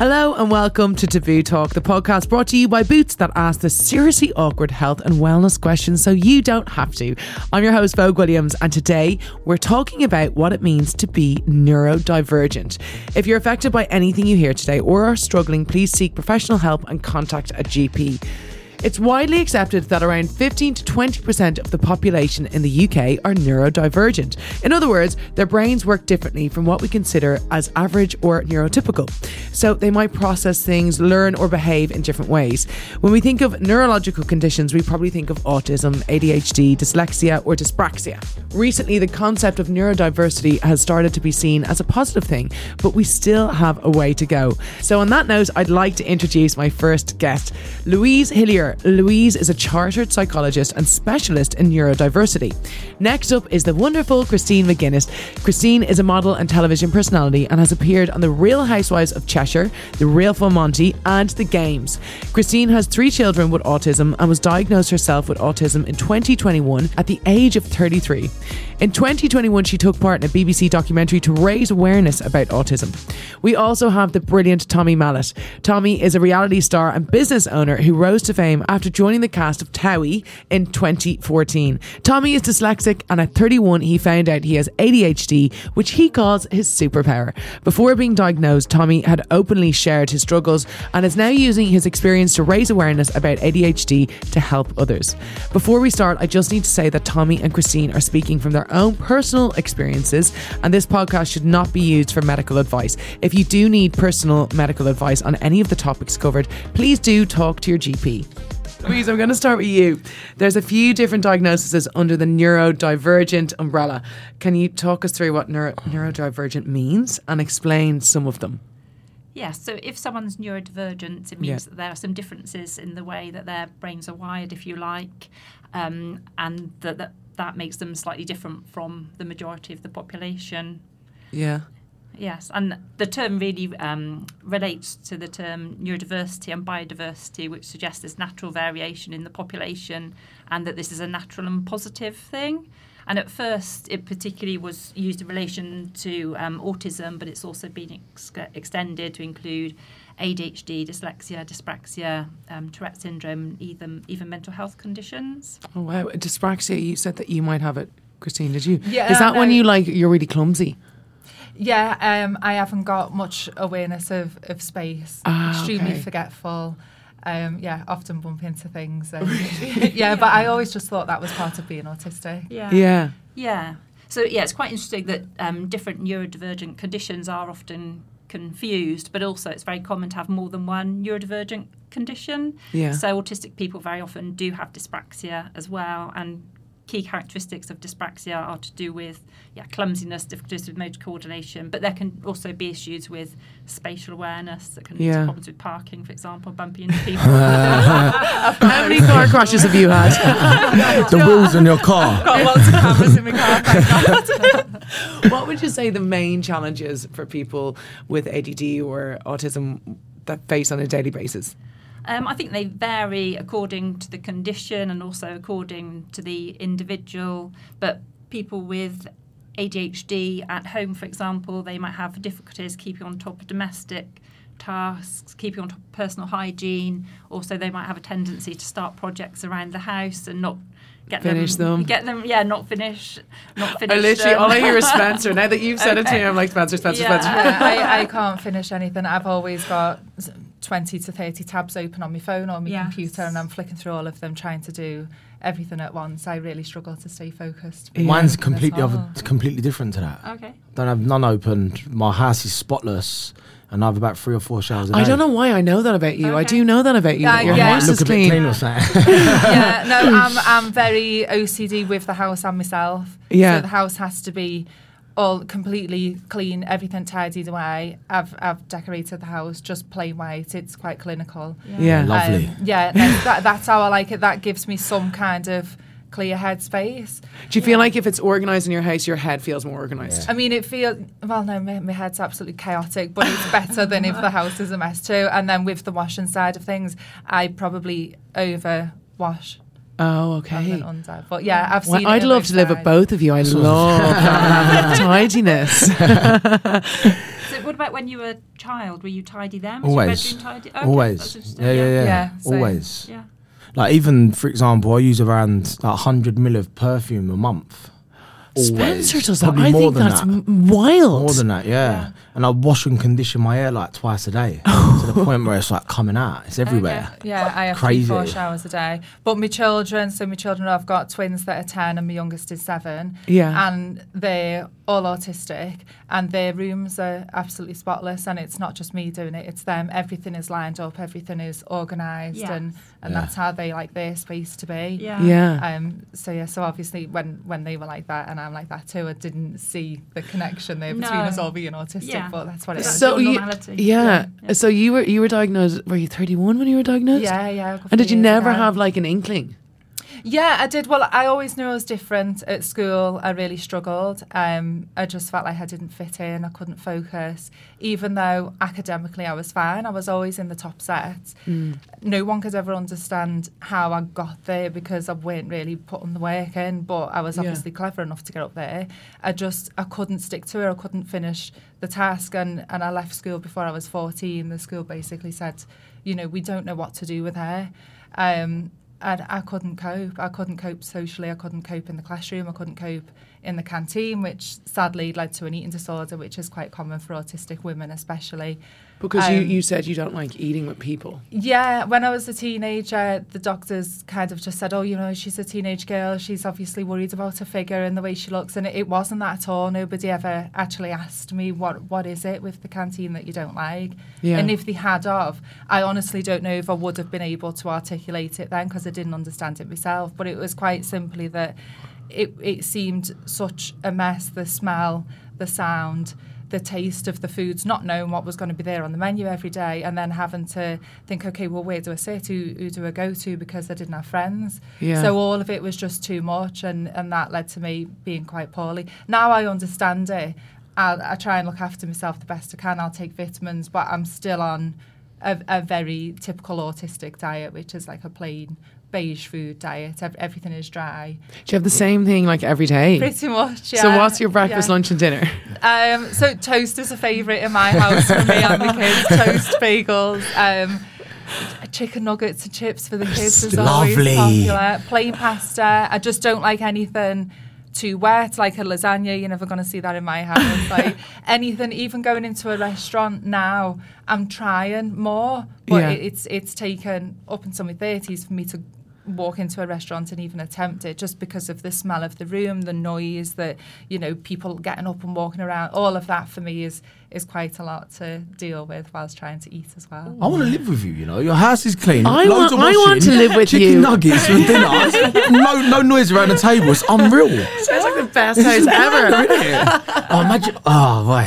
Hello and welcome to Taboo Talk, the podcast brought to you by Boots that ask the seriously awkward health and wellness questions so you don't have to. I'm your host, Vogue Williams, and today we're talking about what it means to be neurodivergent. If you're affected by anything you hear today or are struggling, please seek professional help and contact a GP. It's widely accepted that around 15 to 20% of the population in the UK are neurodivergent. In other words, their brains work differently from what we consider as average or neurotypical. So they might process things, learn, or behave in different ways. When we think of neurological conditions, we probably think of autism, ADHD, dyslexia, or dyspraxia. Recently, the concept of neurodiversity has started to be seen as a positive thing, but we still have a way to go. So, on that note, I'd like to introduce my first guest, Louise Hilliar. Louise is a chartered psychologist and specialist in neurodiversity. Next up is the wonderful Christine McGuinness. Christine is a model and television personality and has appeared on The Real Housewives of Cheshire, The Real Full Monty, and The Games. Christine has three children with autism and was diagnosed herself with autism in 2021 at the age of 33. In 2021, she took part in a BBC documentary to raise awareness about autism. We also have the brilliant Tommy Mallet. Tommy is a reality star and business owner who rose to fame after joining the cast of Towie in 2014. Tommy is dyslexic, and at 31, he found out he has ADHD, which he calls his superpower. Before being diagnosed, Tommy had openly shared his struggles and is now using his experience to raise awareness about ADHD to help others. Before we start, I just need to say that Tommy and Christine are speaking from their own personal experiences, and this podcast should not be used for medical advice. If you do need personal medical advice on any of the topics covered, please do talk to your GP. Louise, I'm going to start with you. There's a few different diagnoses under the neurodivergent umbrella. Can you talk us through what neuro- neurodivergent means and explain some of them? Yeah, so if someone's neurodivergent, it means Yeah. that there are some differences in the way that their brains are wired, if you like, um, and that, that that makes them slightly different from the majority of the population. Yeah. Yes, and the term really um, relates to the term neurodiversity and biodiversity, which suggests there's natural variation in the population and that this is a natural and positive thing. And at first, it particularly was used in relation to um, autism, but it's also been ex- extended to include ADHD, dyslexia, dyspraxia, um, Tourette syndrome, even even mental health conditions. Oh, wow. Dyspraxia, you said that you might have it, Christine, did you? Yeah, Is that when you like, you're really clumsy? Yeah, um, I haven't got much awareness of, of space. Ah, Extremely okay. forgetful. Um, yeah, often bump into things. And, yeah, but I always just thought that was part of being autistic. Yeah. Yeah. Yeah. So yeah, it's quite interesting that um, different neurodivergent conditions are often confused, but also it's very common to have more than one neurodivergent condition. Yeah. So autistic people very often do have dyspraxia as well, and key characteristics of dyspraxia are to do with yeah clumsiness, difficulties with motor coordination, but there can also be issues with spatial awareness that can lead Yeah. to problems with parking, for example, bumping into people. How many car crashes have you had? the wheels in your car. Got lots of cameras in my car. what would you say the main challenges for people with ADD or autism that face on a daily basis? Um, I think they vary according to the condition and also according to the individual. But people with ADHD at home, for example, they might have difficulties keeping on top of domestic tasks, keeping on top of personal hygiene. Also, they might have a tendency to start projects around the house and not get Finish them. Get them, yeah, not finish, not finish. I literally, them. all I hear is Spencer. Now that you've said it to me, I'm like, Spencer, Spencer, Yeah. Spencer. I, I can't finish anything. I've always got s- 20 to 30 tabs open on my phone or my Yes. computer, and I'm flicking through all of them trying to do everything at once. I really struggle to stay focused. Yeah. Mine's completely other, completely different to that. Okay. Don't have none open. My house is spotless, and I have about three or four showers a day. I don't know why I know that about you. I do know that about you. Yeah, that your yeah. house Look is a bit clean. clean or something. yeah, no, I'm I'm very OCD with the house and myself. Yeah. So the house has to be all completely clean, everything tidied away. I've I've decorated the house just plain white. It's quite clinical. Yeah. Lovely. Um, yeah, that, that's how I like it. That gives me some kind of clear headspace. Do you feel like if it's organised in your house, your head feels more organised? I mean, it feels well. No, my, my head's absolutely chaotic, but it's better than if the house is a mess too. And then with the washing side of things, I probably over wash Oh, okay. But yeah, I've Well, seen. I'd love to live with both of you. I love that tidiness. So what about when you were a child? Were you tidy then? Always. Was your bedroom tidy? Okay, Always. interesting, Yeah, yeah, yeah. Yeah, same. Always. Yeah. Like even for example, I use around like hundred mil of perfume a month. Always. Spencer does that. Probably I more think than that's that. m- wild. More than that, yeah. Yeah. And I wash and condition my hair like twice a day to the point where it's like coming out. It's everywhere. Yeah, I have Crazy. three, four showers a day. But my children, so my children, I've got twins that are 10 and my youngest is seven. Yeah. And they're all autistic and their rooms are absolutely spotless. And it's not just me doing it, it's them. Everything is lined up, everything is organised Yeah. and, and Yeah. that's how they like their space to be. Yeah. yeah. Um, so yeah, so obviously when, when they were like that and I'm like that too, I didn't see the connection there between No. us all being autistic, Yeah. but that's what it is That's so you, normality. yeah. Yeah. So you were you were diagnosed. Were you thirty one when you were diagnosed? Yeah, yeah. And did you never ago. have like an inkling? Yeah, I did. Well, I always knew I was different at school. I really struggled. Um, I just felt like I didn't fit in. I couldn't focus. Even though academically I was fine, I was always in the top set. No one could ever understand how I got there because I weren't really putting the work in. But I was Yeah. obviously clever enough to get up there. I just I couldn't stick to it. I couldn't finish the task, and and I left school before I was fourteen. The school basically said, you know, we don't know what to do with her. Um, and I couldn't cope. I couldn't cope socially. I couldn't cope in the classroom. I couldn't cope in the canteen, which sadly led to an eating disorder, which is quite common for autistic women, especially. Because you, Um, you said you don't like eating with people. Yeah, when I was a teenager, the doctors kind of just said, "Oh, you know, she's a teenage girl. She's obviously worried about her figure and the way she looks." And it, it wasn't that at all. Nobody ever actually asked me what what is it with the canteen that you don't like. Yeah. And if they had of, I honestly don't know if I would have been able to articulate it then because I didn't understand it myself. But it was quite simply that it it seemed such a mess. The smell, the sound the taste of the foods, not knowing what was going to be there on the menu every day, and then having to think, okay, well, where do I sit? Who, who do I go to? Because I didn't have friends. Yeah. So all of it was just too much, and, and that led to me being quite poorly. Now I understand it. I, I try and look after myself the best I can. I'll take vitamins, but I'm still on a, a very typical autistic diet, which is like a plain beige food diet. Everything is dry. Do you have the same thing like every day? Pretty much, yeah. So what's your breakfast, yeah. lunch, and dinner? Um, so toast is a favourite in my house for me and the kids. Toast, bagels, um, chicken nuggets and chips for the kids is always popular. Plain pasta. I just don't like anything too wet, like a lasagna. You're never going to see that in my house. like anything, even going into a restaurant now, I'm trying more, but Yeah. it, it's it's taken up until my thirties for me to walk into a restaurant and even attempt it just because of the smell of the room the noise that you know people getting up and walking around all of that for me is is quite a lot to deal with whilst trying to eat as well I want to live with you. You know, your house is clean. I loads want- of I want to live with chicken you. nuggets for dinner. no, no noise around the table. It's unreal. Sounds like the best house ever. oh, imagine. Oh, right.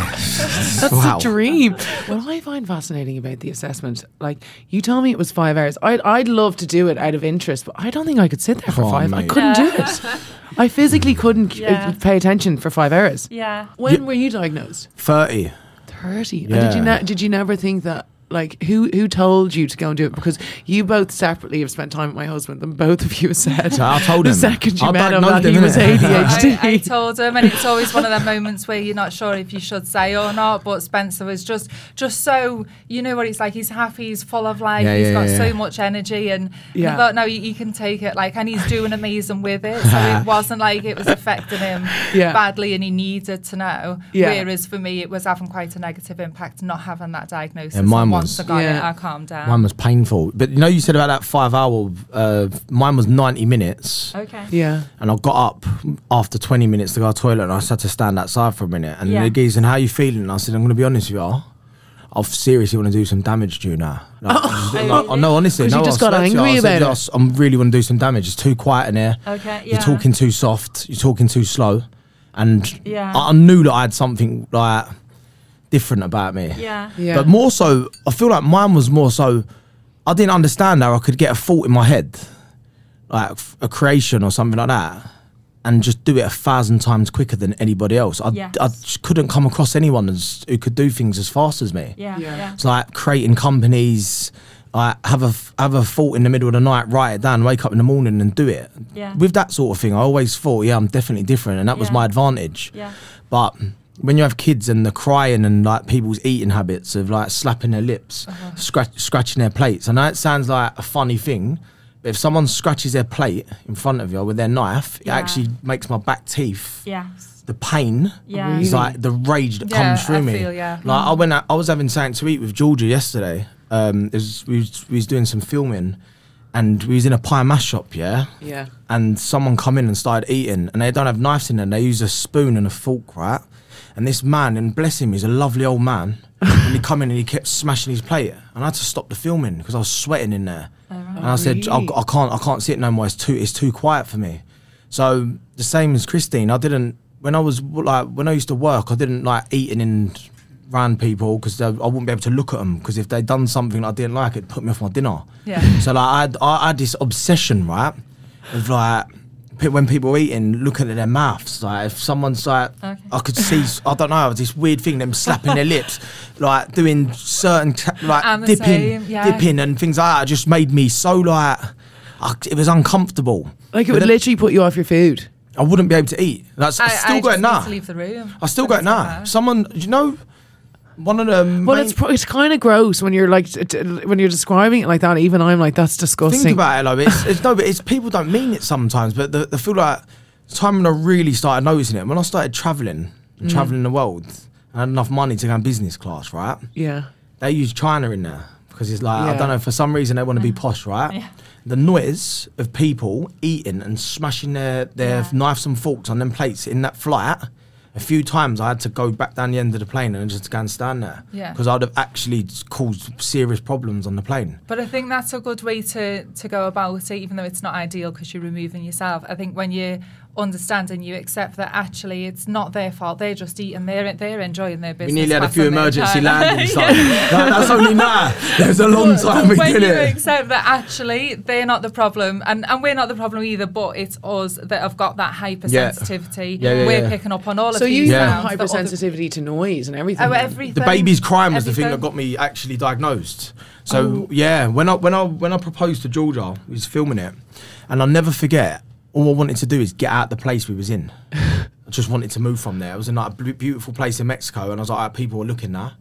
That's wow. a dream. What I find fascinating about the assessment, like you told me it was five hours. I'd I'd love to do it out of interest, but I don't think I could sit there for Oh, five. I couldn't do it. I physically couldn't uh, Yeah. pay attention for five hours. Yeah. When were you diagnosed? Thirty. Thirty. And did you ne- did you never think that? Like who who told you to go and do it? Because you both separately have spent time with my husband, and both of you have said So I told him." the him. second you I met him diagnosed that he was? ADHD. I, I told him, and it's always one of them moments where you're not sure if you should say or not. But Spencer was just, just so you know what it's like. He's happy. He's full of life. Yeah, he's yeah, got yeah. so much energy, and Yeah. I thought, no, you, you can take it. Like, and he's doing amazing with it. So it wasn't like it was affecting him Yeah. badly, and he needed to know. Yeah. Whereas for me, it was having quite a negative impact not having that diagnosis. Yeah, mine and once was- I got Yeah. it, I calmed down. Mine was painful. But you know, you said about that five hour. Uh, mine was ninety minutes. Okay. yeah. And I got up after 20 minutes to go to the toilet and I just had to stand outside for a minute. And Yeah. the geezer, and how you feeling? And I said, I'm going to be honest with y'all. I seriously want to do some damage to you now. Like, like, really? no, honestly. 'Cause you no, just I got swear to you, angry I said, about it. "Yes, I'm really want to do some damage. It's too quiet in here. Okay. Yeah. You're talking too soft. You're talking too slow. And Yeah. I, I knew that I had something like different about me. Yeah. Yeah. But more so, I feel like mine was more so. I didn't understand how I could get a thought in my head, like a creation or something like that, and just do it a thousand times quicker than anybody else. I, Yes. I just couldn't come across anyone as, who could do things as fast as me. Yeah. Yeah. Yeah. It's like creating companies. I have a f- have a thought in the middle of the night, write it down, wake up in the morning and do it. Yeah. With that sort of thing, I always thought, yeah, I'm definitely different, and that was my advantage. Yeah. But when you have kids and the crying and like people's eating habits of like slapping their lips, Uh-huh. scratch, scratching their plates. I know it sounds like a funny thing, but if someone scratches their plate in front of you with their knife, it actually makes my back teeth. Yes. The pain Yeah. is like the rage that Yeah, comes through I me. feel, yeah. Like I went, out, I was having something to eat with Georgia yesterday. Um, it was, we, was, we was doing some filming, and we was in a pie mash shop, yeah Yeah. and someone come in and started eating and they don't have knives in there they use a spoon and a fork right and this man and bless him he's a lovely old man. And he come in and he kept smashing his plate. And I had to stop the filming because I was sweating in there. Oh, and I said I, really? I can't I can't sit no more. It's too it's too quiet for me. So the same as Christine I didn't when I was like when I used to work I didn't like eating in around people because I wouldn't be able to look at them because if they'd done something I didn't like it'd put me off my dinner. Yeah. so like I had, I had this obsession, right, of like pe- when people were eating, looking at their mouths. Like if someone's like, Okay. I could see, I don't know, this weird thing, them slapping their lips, like doing certain ca- like I'm dipping, same, yeah. dipping and things like that. Just made me so like, I, it was uncomfortable. Like it But would then literally put you off your food. I wouldn't be able to eat. That's I, I, still I got just it now. to leave the room. I still got it now. Someone, you know, one of the Well, main- it's pro- it's kind of gross when you're like t- t- when you're describing it like that. Even I'm like, that's disgusting. Think about it, though. It's, it's no, but it's people don't mean it sometimes. But the, the feel like the time when I really started noticing it when I started traveling and traveling the world, and I had enough money to go in business class. Right? Yeah. They use China in there because it's like I Yeah. don't know for some reason they want to be posh, right? Yeah. The noise of people eating and smashing their their Yeah. knives and forks on them plates in that flight. A few times I had to go back down the end of the plane and just go and stand there Yeah. because I'd have actually caused serious problems on the plane. But I think that's a good way to, to go about it, even though it's not ideal because you're removing yourself. I think when you understand and you accept that actually it's not their fault, they're just eating, they're they're enjoying their business We nearly had a few emergency time. landings. Yeah. that- that's only now. There's a long But- time but we when did you it. accept that actually they're not the problem, and, and we're not the problem either, but it's us that have got that hypersensitivity. Yeah, yeah, we're yeah. picking up on all So of you these Yeah. have sounds hypersensitivity to noise and everything. Oh, then? everything. The baby's crying was the thing that got me actually diagnosed. So Oh. yeah, when I when I when I proposed to Georgia, we was filming it, and I'll never forget. All I wanted to do is get out the place we was in. I just wanted to move from there. It was in like a beautiful place in Mexico, and I was like, "Ah, people were looking now,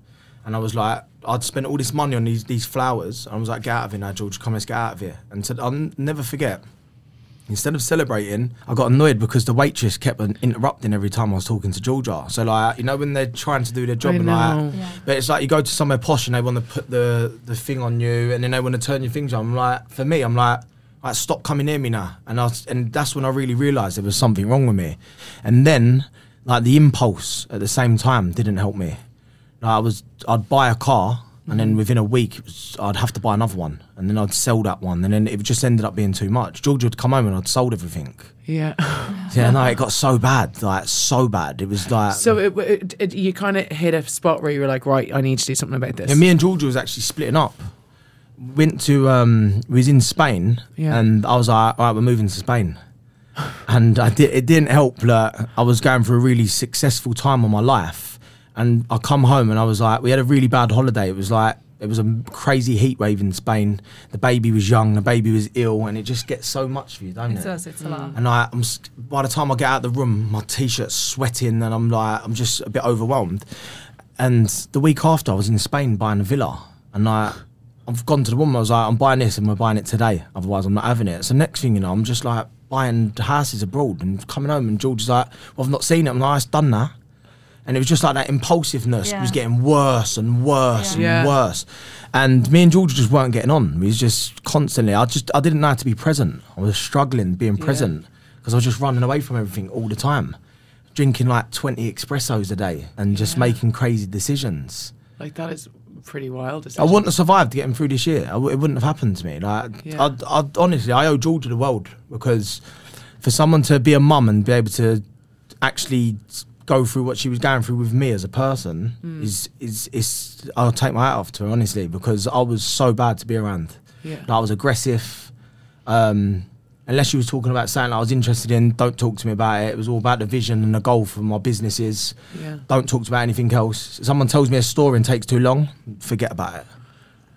and I was like, I'd spent all this money on these these flowers, and I was like, get out of here now, George. Come, let's get out of here. And said, I'll n- never forget. Instead of celebrating, I got annoyed because the waitress kept interrupting every time I was talking to Georgia. So like, you know, when they're trying to do their job I and know. like, Yeah. but it's like you go to somewhere posh and they want to put the the thing on you, and then they want to turn your things on. I'm like, for me, I'm like, like stop coming near me now. And I was, and that's when I really realised there was something wrong with me. And then like the impulse at the same time didn't help me. Like, I was, I'd buy a car. And then mm-hmm. within a week, was, I'd have to buy another one, and then I'd sell that one, and then it just ended up being too much. George would come home and I'd sold everything. Yeah. Yeah, no, it got so bad, like so bad. It was like So it, it, it, you kind of hit a spot where you were like, right, I need to do something about this. Yeah, me and Georgia was actually splitting up. Went to um, we was in Spain, Yeah. and I was like, all right, we're moving to Spain, and I did. It didn't help that I was going through a really successful time of my life, and I come home and I was like, we had a really bad holiday. It was like it was a crazy heat wave in Spain. The baby was young, the baby was ill, and it just gets so much for you, don't It it? does, it's a lot. And I, I'm s- by the time I get out of the room, my t-shirt's sweating, and I'm like, I'm just a bit overwhelmed. And the week after, I was in Spain buying a villa, and I, I've gone to the woman. I was like, I'm buying this, and we're buying it today. Otherwise, I'm not having it. So next thing you know, I'm just like buying houses abroad and coming home, and George is like, Well, I've not seen it. I'm like, oh, it's done now. And it was just like that impulsiveness Yeah. was getting worse and worse Yeah. and Yeah. worse. And me and George just weren't getting on. We was just constantly. I just I didn't know how to be present. I was struggling being present because I was just running away from everything all the time, drinking like twenty espressos a day and just Yeah. making crazy decisions. like that is pretty wild. I wouldn't have survived getting through this year. I w- it wouldn't have happened to me. Like, Yeah. I'd, I'd, honestly, I owe Georgia the world because for someone to be a mum and be able to actually go through what she was going through with me as a person Hmm. is is is I'll take my hat off to her honestly because I was so bad to be around. Yeah. Like, I was aggressive. Um, unless she was talking about something I was interested in, don't talk to me about it. It was all about the vision and the goal for my businesses. Yeah. Don't talk to me about anything else. If someone tells me a story and takes too long, forget about it.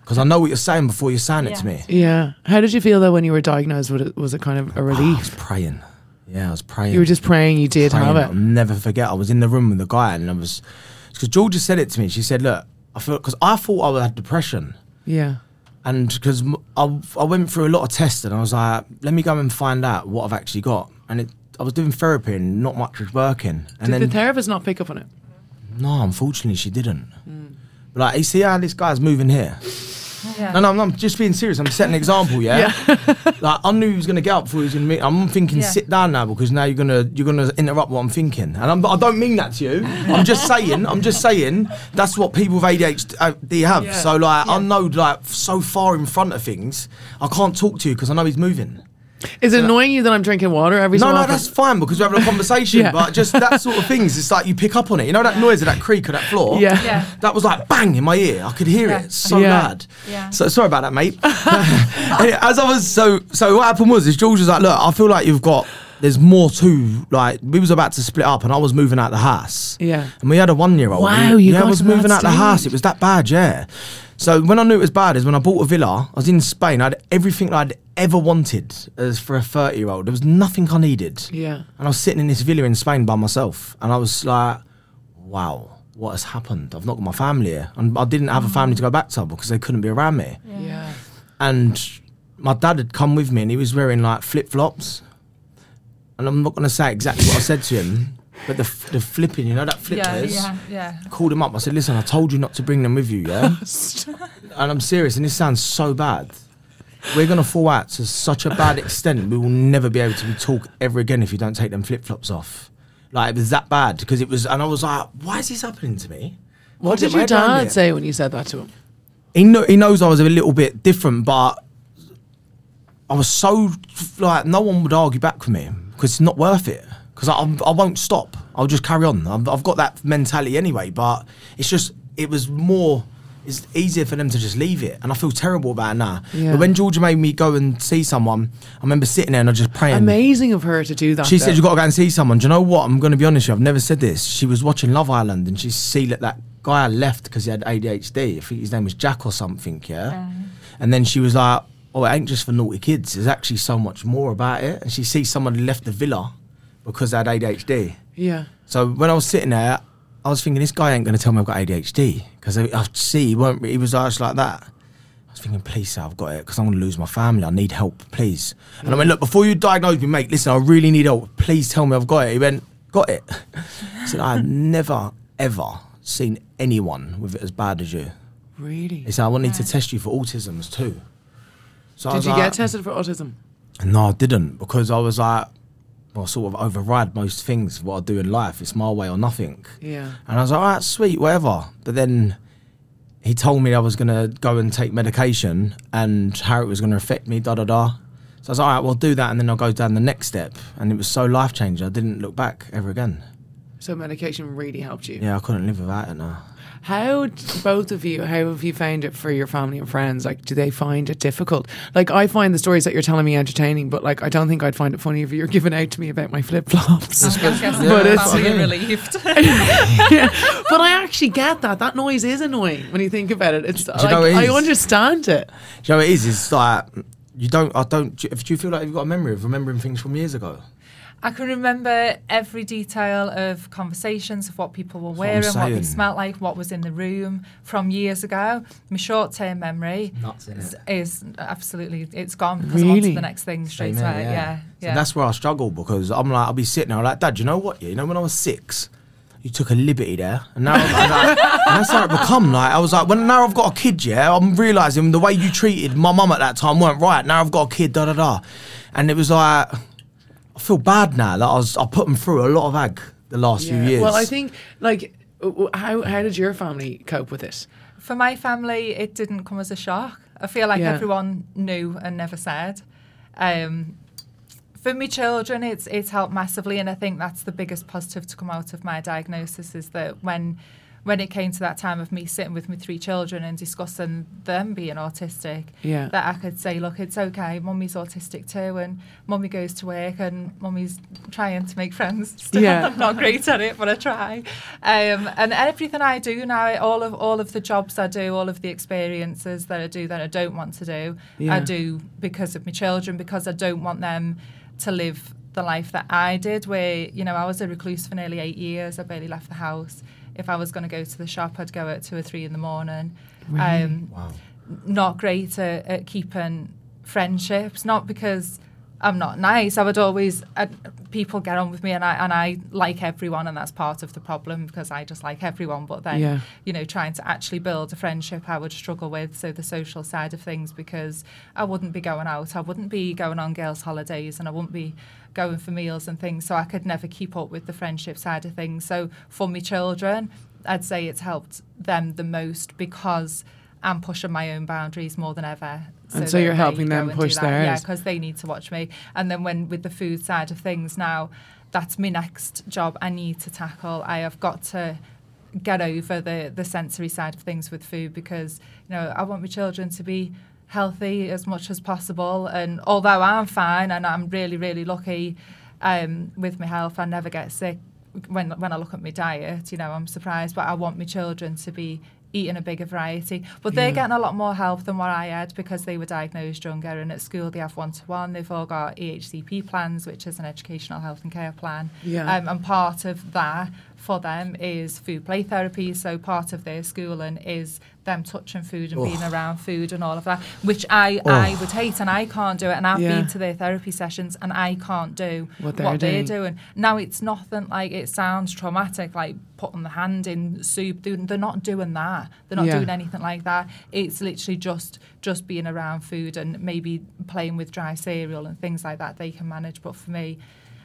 Because I know what you're saying before you're saying it to me. Yeah. How did you feel though when you were diagnosed? Was it, was it kind of a ah, I was relief? praying. Yeah, I was praying. You were just praying you did praying. have it. I'll never forget. I was in the room with the guy, and I was because Georgia said it to me. She said, "Look, I feel because I thought I had depression." Yeah. And because I, I went through a lot of tests and I was like, let me go and find out what I've actually got. And it, I was doing therapy and not much was working. And Did then, the therapist not pick up on it? no, unfortunately, she didn't. Hmm. But like, you see how this guy's moving here? Yeah. No, no, I'm, I'm just being serious. I'm setting an example, yeah. like I knew he was gonna get up before he was gonna meet. I'm thinking, Yeah. sit down now because now you're gonna you're gonna interrupt what I'm thinking, and I'm, I don't mean that to you. I'm just saying, I'm just saying that's what people with uh, ADHD have. Yeah. So like, I know like so far in front of things, I can't talk to you because I know he's moving. Is it annoying you that I'm drinking water every so No, no, often? that's fine because we're having a conversation. Yeah. But just that sort of things, it's like you pick up on it. You know that noise of that creak of that floor. Yeah. Yeah. That was like bang in my ear. I could hear Yeah. it so Yeah. loud. Yeah. So sorry about that, mate. As I was so so what happened was is George was like, look, I feel like you've got there's more to like we was about to split up and I was moving out the house. Yeah. And we had a one year old. Wow, you yeah, I was moving out the house. It was that bad, yeah. So when I knew it was bad is when I bought a villa. I was in Spain. I had everything I'd ever wanted as for a 30 year old. There was nothing I needed. Yeah. And I was sitting in this villa in Spain by myself. And I was like, wow, what has happened? I've not got my family here. And I didn't have a family to go back to because they couldn't be around me. Yeah. And my dad had come with me and he was wearing like flip flops. And I'm not going to say exactly what I said to him, but the, f- the flipping, you know, that Yeah, flippers. yeah, yeah. Called him up. I said, listen, I told you not to bring them with you, yeah? and I'm serious, and this sounds so bad. We're going to fall out to such a bad extent, we will never be able to talk ever again if you don't take them flip flops off. Like, it was that bad because it was, and I was like, why is this happening to me? What Can't did get your my dad say when you said that to him? He, know, he knows I was a little bit different, but I was so, like, no one would argue back with me because it's not worth it. Because I, I'm- won't stop. I'll just carry on. I've, I've got that mentality anyway, but it's just, it was more, it's easier for them to just leave it. And I feel terrible about it now. Yeah. But when Georgia made me go and see someone, I remember sitting there and I was just praying. Amazing of her to do that. She though. said You've got to go and see someone. Do you know what? I'm going to be honest with you. I've never said this. She was watching Love Island and she see that that guy left because he had ADHD. I think his name was Jack or something. Yeah. And then she was like, "Oh, it ain't just for naughty kids. There's actually so much more about it." And she sees someone left the villa because I had ADHD. Yeah. So when I was sitting there, I was thinking, this guy ain't going to tell me I've got ADHD because I, I see he won't. He was just like that. I was thinking, please, sir, I've got it because I'm going to lose my family. I need help, please. And I went, look, before you diagnose me, mate, listen, I really need help. Please tell me I've got it. He went, got it. I said, I've never, ever seen anyone with it as bad as you. Really? He said, I want need to test you for autisms too. So I Did you like, get tested for autism? no, I didn't because I was like, well, sort of override most things what I do in life. It's my way or nothing. Yeah. And I was like, all right, sweet, whatever. But then he told me I was going to go and take medication and how it was going to affect me, da da da. So I was like, all right, well, do that and then I'll go down the next step. And it was so life changing, I didn't look back ever again. So medication really helped you. Yeah, I couldn't live without it now. How d- both of you? How have you found it for your family and friends? Like, do they find it difficult? Like, I find the stories that you're telling me entertaining, but like, I don't think I'd find it funny if you're giving out to me about my flip flops. Oh, I But it's- family Yeah. relieved. yeah, but I actually get that. That noise is annoying when you think about it. It's you like know it I understand it. Do you know what it is? It's like, you don't, I don't, do you, do you feel like you've got a memory of remembering things from years ago? I can remember every detail of conversations of what people were what I'm wearing, what they saying. smelt like, what was in the room from years ago. My short-term memory Nuts, is, is absolutely it's gone because I'm on Really? to the next thing straight Same away. here, Yeah, yeah. So that's where I struggle because I'm like, I'll be sitting there, like, Dad, you know what? Yeah, you know, when I was six, you took a liberty there, and now like, and that's how it become. Like, I was like, when now I've got a kid, yeah, I'm realizing the way you treated my mum at that time weren't right. Now I've got a kid, da da da, and it was like, I feel bad now that I was, I put them through a lot of ag the last few years. Well, I think like, w- w- how how did your family cope with it? For my family, it didn't come as a shock. I feel like Yeah. everyone knew and never said. Um, for me children, it's it's helped massively, and I think that's the biggest positive to come out of my diagnosis is that when when it came to that time of me sitting with my three children and discussing them being autistic, Yeah. that I could say, look, it's okay, mummy's autistic too, and mummy goes to work, and mummy's trying to make friends. Still, Yeah. I'm not great at it, but I try. Um, and everything I do now, all of all of the jobs I do, all of the experiences that I do that I don't want to do, Yeah. I do because of my children, because I don't want them to live the life that I did, where you know I was a recluse for nearly eight years. I barely left the house. If I was going to go to the shop, I'd go at two or three in the morning. Um, Wow. not great at, at keeping friendships, not because I'm not nice. I would always uh, people get on with me, and I and I like everyone, and that's part of the problem because I just like everyone. But then, Yeah. you know, trying to actually build a friendship, I would struggle with. So the social side of things, because I wouldn't be going out, I wouldn't be going on girls' holidays, and I wouldn't be going for meals and things. So I could never keep up with the friendship side of things. So for me children, I'd say it's helped them the most because I'm pushing my own boundaries more than ever. And so you're helping them push that. Yeah, because they need to watch me. And then when with the food side of things now, that's my next job I need to tackle. I have got to get over the the sensory side of things with food because you know I want my children to be healthy as much as possible. And although I'm fine and I'm really really lucky um, with my health, I never get sick. When when I look at my diet, you know I'm surprised, but I want my children to be eating a bigger variety. But they're Yeah. getting a lot more help than what I had because they were diagnosed younger and at school they have one to one. They've all got EHCP plans, which is an educational health and care plan. Yeah. Um, and part of that for them is food play therapy. So part of their schooling is them touching food and being Oh. around food and all of that, which I, I would hate and I can't do it. And I've Yeah. been to their therapy sessions and I can't do What what they're they're, doing. doing. Now it's nothing like it sounds traumatic, like putting the hand in soup. They're, they're not doing that. They're not Yeah. doing anything like that. It's literally just just being around food and maybe playing with dry cereal and things like that. They can manage. But for me.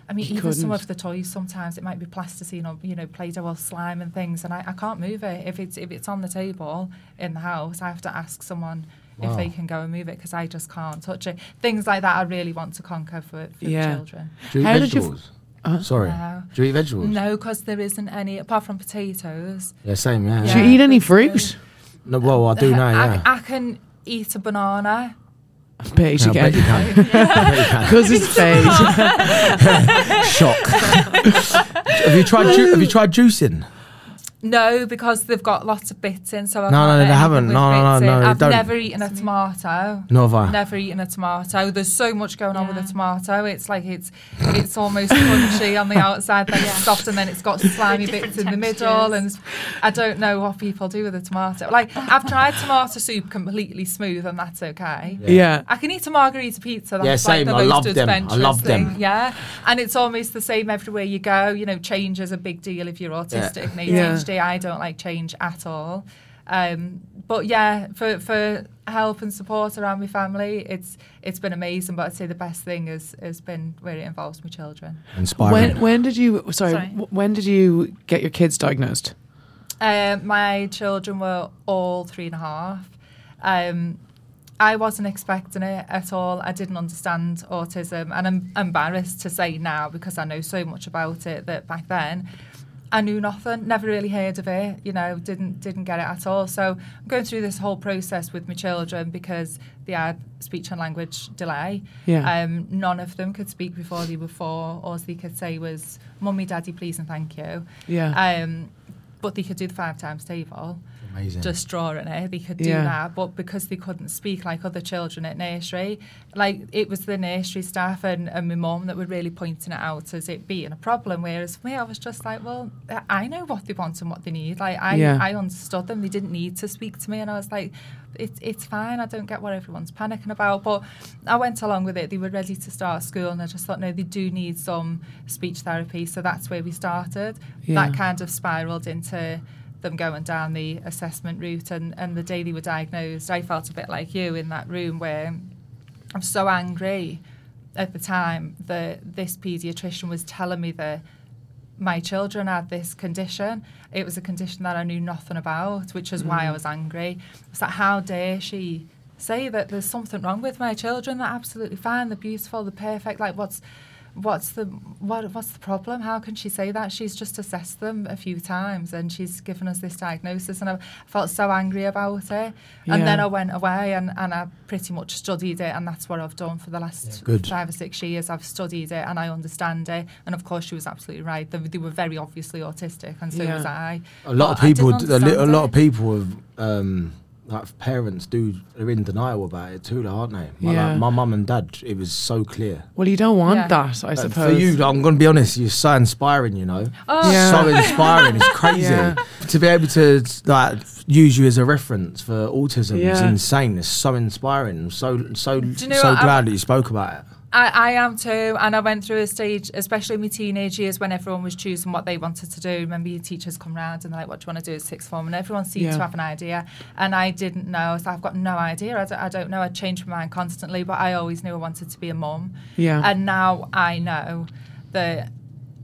I mean, You even some couldn't. of the toys. Sometimes it might be plasticine or you know Play-Doh or slime and things, and I, I can't move it. If it's if it's on the table in the house, I have to ask someone if they can go and move it because I just can't touch it. Things like that, I really want to conquer for, for Yeah. the children. Do you eat How did you f- vegetables? Uh, Sorry. No. Do you eat vegetables? No, because there isn't any apart from potatoes. Yeah, same. Yeah. Do yeah. you eat any that's fruit? No, well, I do now. Yeah. I, I can eat a banana. Beige No, I bet you again. can. Bet you can. Because it's beige. Shock. have you tried? Ju- have you tried juicing? No, because they've got lots of bits in. So I No, no, they haven't. No, no, no, no, I've don't. never eaten a tomato. No, have I? Never eaten a tomato. There's so much going on with a tomato. It's like it's it's almost crunchy on the outside, then it's soft, and then it's got slimy Different bits in the middle. And. I don't know what people do with a tomato. Like I've tried tomato soup completely smooth, and that's okay. yeah. I can eat a margarita pizza. That's Yeah, like same. the I love most them. I adventurous love them. thing, Yeah, and it's almost the same everywhere you go. You know, change is a big deal if you're autistic and Yeah. ADHD. I don't like change at all. Um, but yeah, for for help and support around my family, it's it's been amazing. But I'd say the best thing has has been where it involves my children. Inspiring. When when did you sorry, Sorry. when did you get your kids diagnosed? Um, my children were all three and a half. Um, I wasn't expecting it at all. I didn't understand autism, and I'm embarrassed to say now because I know so much about it that back then I knew nothing, never really heard of it. You know, didn't didn't get it at all. So I'm going through this whole process with my children because they had speech and language delay. Yeah. Um, none of them could speak before they were four. All they could say was "mummy, daddy, please, and thank you." Yeah. Um, but they could do the five times table, Amazing. just drawing it. Eh? They could do Yeah. that, but because they couldn't speak like other children at nursery, like it was the nursery staff and, and my mum that were really pointing it out as it being a problem. Whereas for me, I was just like, well, I know what they want and what they need. Like I, Yeah. I understood them. They didn't need to speak to me, and I was like, it's it's fine. I don't get what everyone's panicking about, but I went along with it. They were ready to start school, and I just thought, no, they do need some speech therapy. So that's where we started. Yeah. That kind of spiraled into them going down the assessment route. And, and the day they were diagnosed, I felt a bit like you in that room where I'm so angry at the time that this paediatrician was telling me that my children had this condition. It was a condition that I knew nothing about, which is why I mm. was angry. It's like, how dare she say that there's something wrong with my children? They're absolutely fine. They're beautiful. They're perfect. Like, what's what's the what what's the problem? How can she say that? She's just assessed them a few times and she's given us this diagnosis, and I felt so angry about it. And then I went away and, and I pretty much studied it, and that's what I've done for the last Good. five or six years. I've studied it and I understand it. And of course, she was absolutely right. They, they were very obviously autistic, and so Yeah. was I. a lot of But I people. didn't A, li- a lot of people have um, like parents do are in denial about it too, though, aren't they? My, Yeah. like, my mum and dad, it was so clear. Well, you don't want Yeah. that, I Uh, suppose. For you, I'm going to be honest, you're so inspiring, you know. Oh, Yeah. So inspiring, it's crazy. Yeah. To be able to like use you as a reference for autism is Yeah. insane. It's so inspiring. I'm so so you know so what? I- glad that you spoke about it. I, I am too, and I went through a stage, especially in my teenage years, when everyone was choosing what they wanted to do. Remember, your teachers come round and they're like, "What do you want to do at sixth form?" And everyone seemed Yeah. to have an idea, and I didn't know. So I've got no idea. I don't, I don't know. I changed my mind constantly, but I always knew I wanted to be a mum. Yeah. And now I know that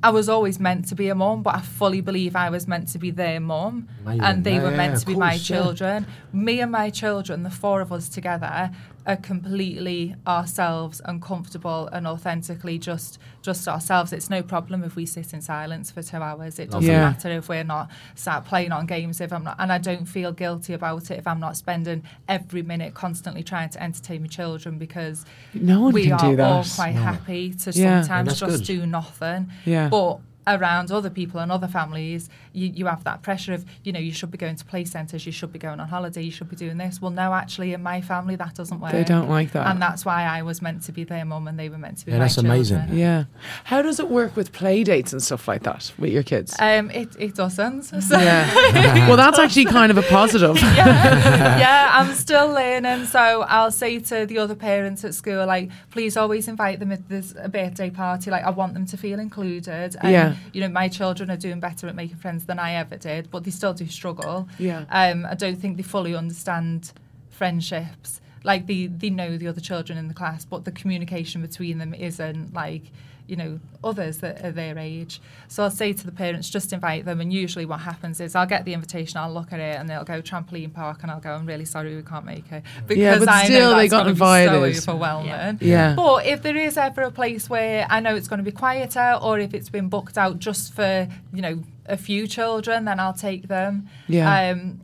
I was always meant to be a mum, but I fully believe I was meant to be their mum, and they Yeah, were meant of to be my course, yeah. children. Me and my children, the four of us together, are completely ourselves and comfortable and authentically just just ourselves. It's no problem if we sit in silence for two hours. It doesn't Yeah. matter if we're not sat playing on games. If I'm not, and I don't feel guilty about it if I'm not spending every minute constantly trying to entertain my children because no one we can are do that. all quite happy to Yeah. sometimes just good. do nothing. Yeah. But around other people and other families, you, you have that pressure of, you know, you should be going to play centres, you should be going on holiday, you should be doing this. Well, no, actually, in my family, that doesn't work. They don't like that. And that's why I was meant to be their mum and they were meant to be Yeah, my that's amazing. children. yeah. How does it work with play dates and stuff like that with your kids? Um, it, it doesn't. So, yeah. well, that's actually kind of a positive. yeah, yeah, I'm still learning. So I'll say to the other parents at school, like, please always invite them at this a birthday party. Like, I want them to feel included. And, Yeah. you know, my children are doing better at making friends than I ever did, but they still do struggle. Yeah. Um, I don't think they fully understand friendships. Like they, they know the other children in the class, but the communication between them isn't like, you know, others that are their age. So I'll say to the parents, just invite them. And usually what happens is I'll get the invitation, I'll look at it, and they'll go trampoline park, and I'll go, I'm really sorry we can't make it because Yeah, but I still know they got invited. Be so overwhelming. Yeah. But if there is ever a place where I know it's going to be quieter, or if it's been booked out just for you know a few children, then I'll take them. Yeah. Um,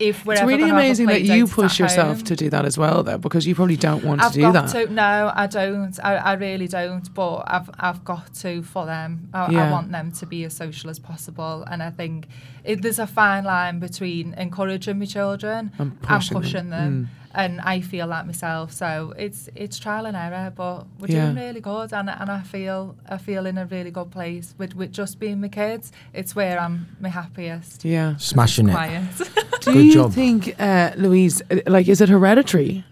if we're It's really gonna have a amazing that you push yourself home, to do that as well, though, because you probably don't want I've to do got that. to. No, I don't. I, I really don't. But I've I've got to for them. I, Yeah. I want them to be as social as possible, and I think it, there's a fine line between encouraging my children And pushing them. pushing them. Mm. And I feel that myself, so it's it's trial and error, but we're doing really good, and and I feel I feel in a really good place with with just being my kids. It's where I'm my happiest. Yeah. Smashing it. Quiet. Do Good you job. think, uh, Louise, uh, like, is it hereditary?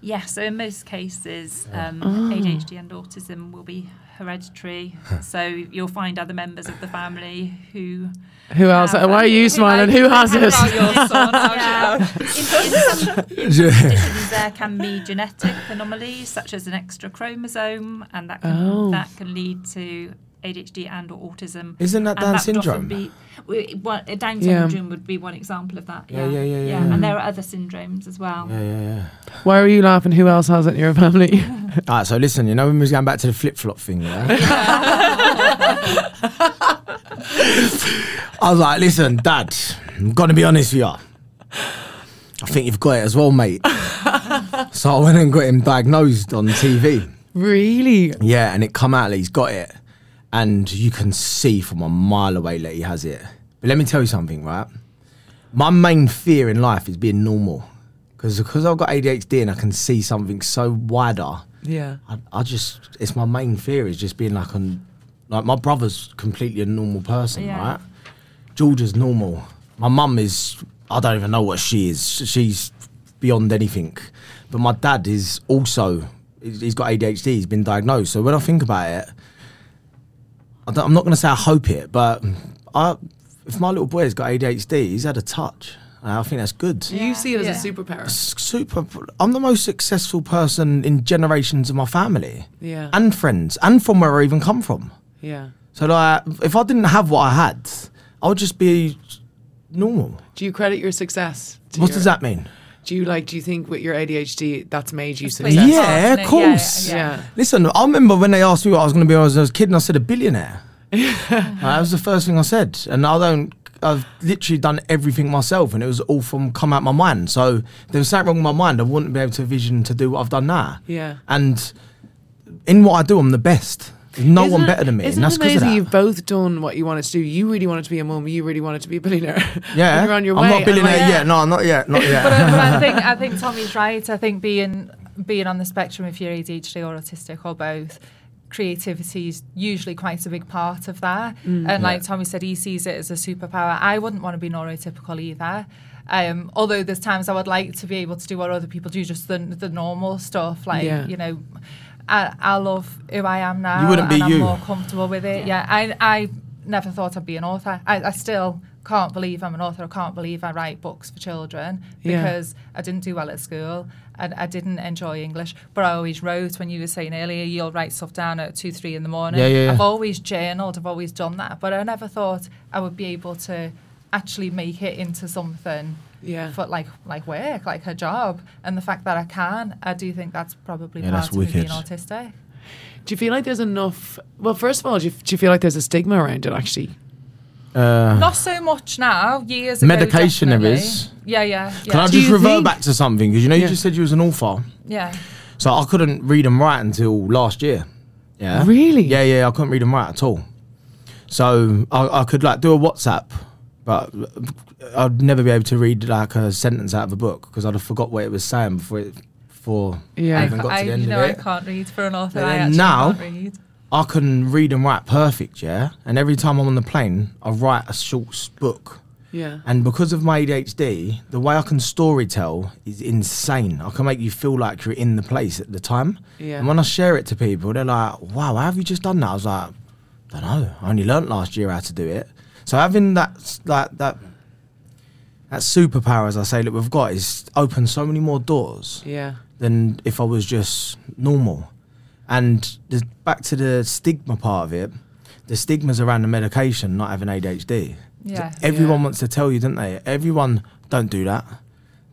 Yeah, so in most cases, um, Oh. ADHD and autism will be hereditary. so you'll find other members of the family who. Who else? have- Why are you smiling? Who has How it? about your son? How's Yeah. your- in, in some conditions, there can be genetic anomalies such as an extra chromosome, and that can Oh. that can lead to ADHD and or autism. Isn't that Down that would often syndrome? Be, we- one- uh, Down Yeah. syndrome would be one example of that. Yeah, Yeah, yeah, yeah, yeah. And there are other syndromes as well. Yeah, yeah, yeah. Why are you laughing? Who else has it in your family? All right, so listen, you know when we was going back to the flip flop thing, yeah? I was like, listen, Dad, I'm gonna be honest with you. I think you've got it as well, mate. so I went and got him diagnosed on TV. really? Yeah, and it come out that he's got it, and you can see from a mile away that he has it. But let me tell you something, right? My main fear in life is being normal, because because I've got ADHD and I can see something so wider. Yeah. I, I just it's my main fear is just being like on like my brother's completely a normal person, Yeah. right? Georgia's normal. My mum is I don't even know what she is. She's beyond anything. But my dad is also he's he's got ADHD. He's been diagnosed. So when I think about it, I don't, I'm not going to say I hope it, but I, if my little boy has got ADHD, he's had a touch. And I think that's good. Do you see it as Yeah. a superpower? S- Super. I'm the most successful person in generations of my family Yeah. and friends, and from where I even come from. Yeah. So like, if I didn't have what I had, I would just be normal. Do you credit your success? to What your- does that mean? Do you like? Do you think with your ADHD that's made you It's successful? Yeah, of course. Yeah, yeah. Yeah. Listen, I remember when they asked me what I was going to be when I was a kid, and I said a billionaire. Uh, that was the first thing I said, and I don't. I've literally done everything myself, and it was all from come out my mind. So if there was something wrong with my mind, I wouldn't be able to vision to do what I've done now. Yeah. And in what I do, I'm the best. There's no Isn't one better than me, Isn't and that's it because amazing? that. You've both done what you wanted to do. You really wanted to be a mum. You really wanted to be a billionaire. Yeah, you're on your I'm way. not and billionaire like- yet. No, not yet. Not yet. but, uh, but I think I think Tommy's right. I think being being on the spectrum if you're ADHD or autistic or both, creativity is usually quite a big part of that. And like Tommy said, he sees it as a superpower. I wouldn't want to be neurotypical either. Um, although there's times I would like to be able to do what other people do, just the the normal stuff, like Yeah. you know. I, I love who I am now. You wouldn't be and I'm you. more comfortable with it. Yeah, I I never thought I'd be an author. I, I still can't believe I'm an author. I can't believe I write books for children Yeah. because I didn't do well at school and I didn't enjoy English. But I always wrote. When you were saying earlier, you'll write stuff down at two, three in the morning. Yeah, yeah, yeah. I've always journaled. I've always done that. But I never thought I would be able to actually make it into something Yeah. for like like work, like her job. And the fact that I can, I do think that's probably Yeah, part that's of me being autistic. Do you feel like there's enough? Well, first of all, do you, do you feel like there's a stigma around it? Actually, Uh, Not so much now. Years ago, Medication there definitely. Yeah, yeah, yeah. Can I Do just revert think- back to something? Because you know, you just said you was an author. yeah. So I couldn't read and write until last year. Yeah. Really? Yeah, yeah. I couldn't read and write at all. So I, I could like do a WhatsApp, but uh, I'd never be able to read like a sentence out of a book because I'd have forgot what it was saying before it before Yeah. I I, even got I, to the you end know, of I it. can't read for an author. But I actually now- can't read. I can read and write perfect, yeah. And every time I'm on the plane, I write a short book. yeah. And because of my ADHD, the way I can story tell is insane. I can make you feel like you're in the place at the time. Yeah. And when I share it to people, they're like, wow, how have you just done that? I was like, don't know. I only learnt last year how to do it. So having that, like, that, that superpower, as I say, that we've got is opened so many more doors Yeah. than if I was just normal. And the, back to the stigma part of it, the stigma's around the medication, not having ADHD. Yeah. Everyone Yeah. wants to tell you, don't they? Everyone, don't do that.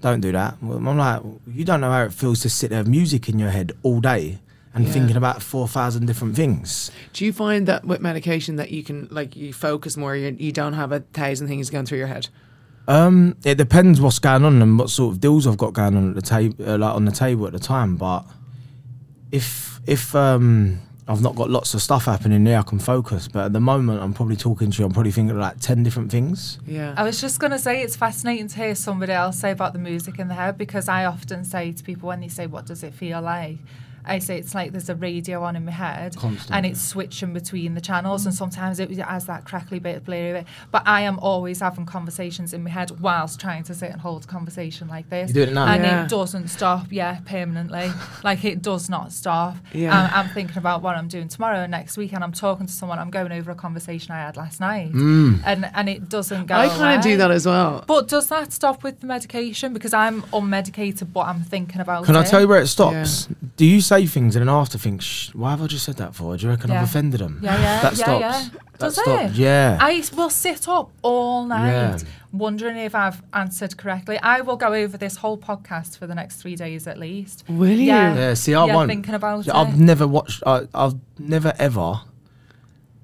Don't do that. Well, I'm like, you don't know how it feels to sit there with music in your head all day and Yeah. thinking about 4,000 different things. Do you find that with medication that you can like you focus more? You, you don't have a thousand things going through your head. Um, it depends what's going on and what sort of deals I've got going on at the table, uh, like on the table at the time. But if if um I've not got lots of stuff happening there, I can focus. But at the moment, I'm probably talking to you. I'm probably thinking of like ten different things. Yeah. I was just going to say it's fascinating to hear somebody else say about the music in the head because I often say to people when they say, What does it feel like? I say it's like there's a radio on in my head Constantly. and it's switching between the channels, and sometimes it has that crackly bit of blurry bit. But I am always having conversations in my head whilst trying to sit and hold a conversation like this. You do it now? And Yeah. it doesn't stop, yeah, permanently. like it does not stop. Yeah. I'm, I'm thinking about what I'm doing tomorrow and next week, and I'm talking to someone, I'm going over a conversation I had last night. Mm. And, and it doesn't go I kind of do that as well. But does that stop with the medication? Because I'm unmedicated, but I'm thinking about Can I tell you where it stops? Do you say things and then after think, Shh, why have I just said that for? Do you reckon Yeah. I've offended them? Yeah, yeah, That yeah, stops. yeah. That Does stops. it? Yeah. I will sit up all night Yeah. wondering if I've answered correctly. I will go over this whole podcast for the next three days at least. Will you? Yeah. yeah. See, I yeah, won't. thinking about I've it. never watched. I, I've never ever,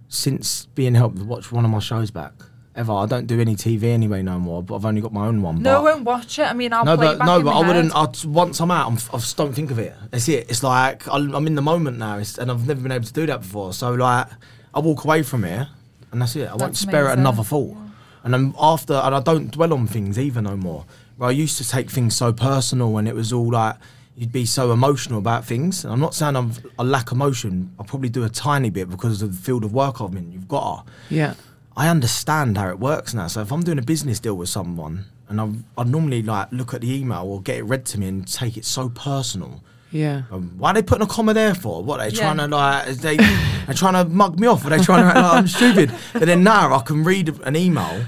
since being helped, watched one of my shows back. Ever. I don't do any TV anyway no more. But I've only got my own one. No, I won't watch it. I mean, I'll no, play but it back no, in but my I wouldn't. I'd, once I'm out, I'm, f- I just don't think of it. That's it. It's like I'm, I'm in the moment now, it's, and I've never been able to do that before. So like, I walk away from here, and that's it. I won't That's spare it amazing. another thought. And then after, and I don't dwell on things either no more. Where I used to take things so personal, and it was all like you'd be so emotional about things. And I'm not saying I'm, I lack emotion. I probably do a tiny bit because of the field of work I'm in. You've got to. Yeah. I understand how it works now. So if I'm doing a business deal with someone, and I've, I'd normally like look at the email or get it read to me and take it so personal. Yeah. Um, why are they putting a comma there for? What are they Yeah. trying to like? Is they they trying to mug me off? Are they trying to act like I'm stupid? But then now I can read an email,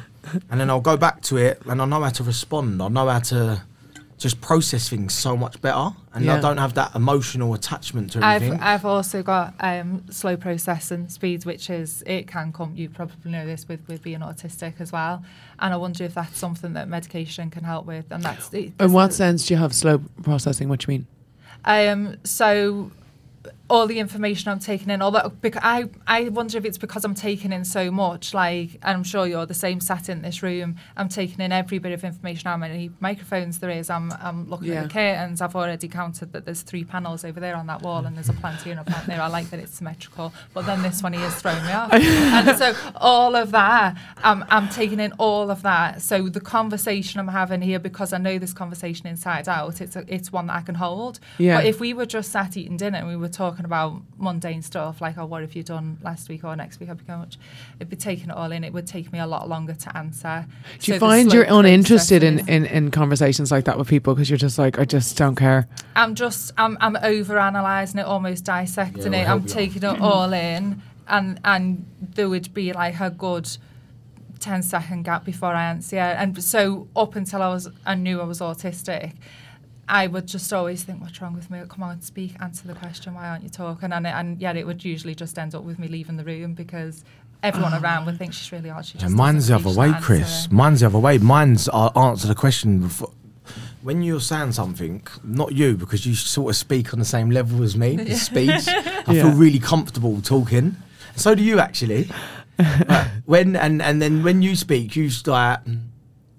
and then I'll go back to it, and I know how to respond. I know how to just process things so much better, and Yeah. I don't have that emotional attachment to I've. I've also got um, slow processing speed, which is it can come. You probably know this with with being autistic as well. And I wonder if that's something that medication can help with. And that's it, In what sense do you have slow processing? What do you mean? Um, so all the information I'm taking in, although because I, I wonder if it's because I'm taking in so much, like, and I'm sure you're the same sat in this room, I'm taking in every bit of information, how many microphones there is, I'm, I'm looking Yeah. at the curtains, I've already counted that there's three panels over there on that wall and there's a planter and a plant there, I like that it's symmetrical, but then this one here is throwing me off. and so all of that, I'm, I'm taking in all of that, so the conversation I'm having here, because I know this conversation inside out, it's, a, it's one that I can hold. Yeah. But if we were just sat eating dinner and we were talking about mundane stuff like, oh, what have you done last week or next week? I'd be going, much. It'd be taking it all in. It would take me a lot longer to answer. Do you So the find you're uninterested in, in, in conversations like that with people because you're just like, I just don't care? I'm just, I'm, I'm over analysing it, almost dissecting Yeah, it. I'm help you. taking it all in, and and there would be like a good 10 second gap before I answer. And so up until I was, I knew I was autistic. I would just always think, what's wrong with me? Come on, speak, answer the question. Why aren't you talking? And and yet it would usually just end up with me leaving the room because everyone around would think she's really odd. She Yeah, just mine's the other way, Chris. answer. Mine's the other way. Mine's uh, answer the question before. When you're saying something, not you, because you sort of speak on the same level as me, the speed. I Yeah. feel really comfortable talking. So do you actually. But when and and then when you speak, you start,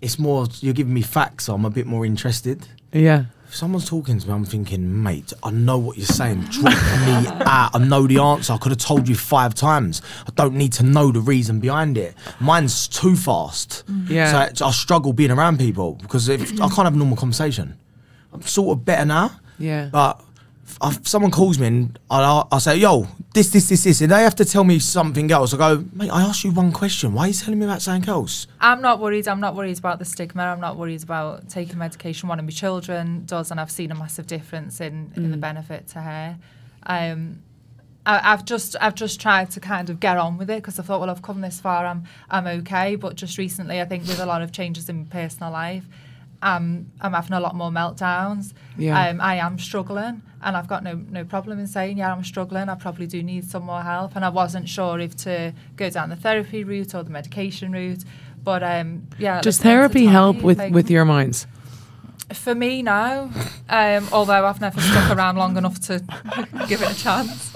it's more you're giving me facts, so I'm a bit more interested. Yeah. If someone's talking to me, I'm thinking, mate, I know what you're saying. Drop me out. I know the answer. I could have told you five times. I don't need to know the reason behind it. Mine's too fast. Mm. Yeah. So it's- I struggle being around people because if I can't have a normal conversation. I'm sort of better now. Yeah. But if, if someone calls me and I'll, I'll say, yo, this, this, this, this, and they have to tell me something else, I go, mate, I asked you one question. Why are you telling me about something else? I'm not worried. I'm not worried about the stigma. I'm not worried about taking medication. One of my children does, and I've seen a massive difference in, in the benefit to her. Um, I, I've just I've just tried to kind of get on with it because I thought, well, I've come this far. I'm I'm okay. But just recently, I think with a lot of changes in personal life, um, I'm having a lot more meltdowns. Yeah. Um, I am struggling, and I've got no no problem in saying, yeah, I'm struggling. I probably do need some more help, and I wasn't sure if to go down the therapy route or the medication route. But um, yeah, Does therapy help with, like, with your minds? For me now, um, although I've never stuck around long enough to give it a chance.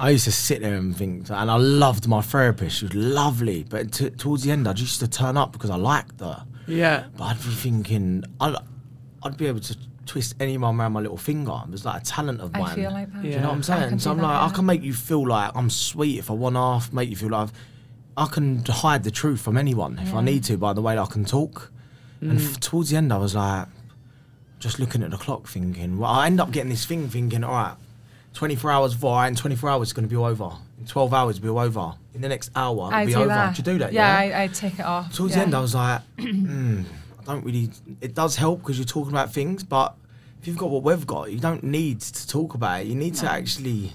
I used to sit there and think, and I loved my therapist. She was lovely, but t- towards the end, I just used to turn up because I liked her. Yeah. But I'd be thinking, I'd, I'd be able to twist anyone around my little finger. There's like a talent of mine. I mine. feel like that. Do you know what I'm saying? So I'm that, like, I can make you feel like I'm sweet if I want to, make you feel like I've, I can hide the truth from anyone if I need to by the way I can talk. And f- towards the end, I was like, just looking at the clock, thinking, well, I end up getting this thing, thinking, all right, 24 hours before, in 24 hours, is going to be over. In 12 hours, it'll be over. In the next hour, it'll I be over. that. Do you do that? Yeah, I, I take it off. Towards yeah. the end, I was like, mm, I don't really. It does help because you're talking about things, but if you've got what we've got, you don't need to talk about it. You need to actually,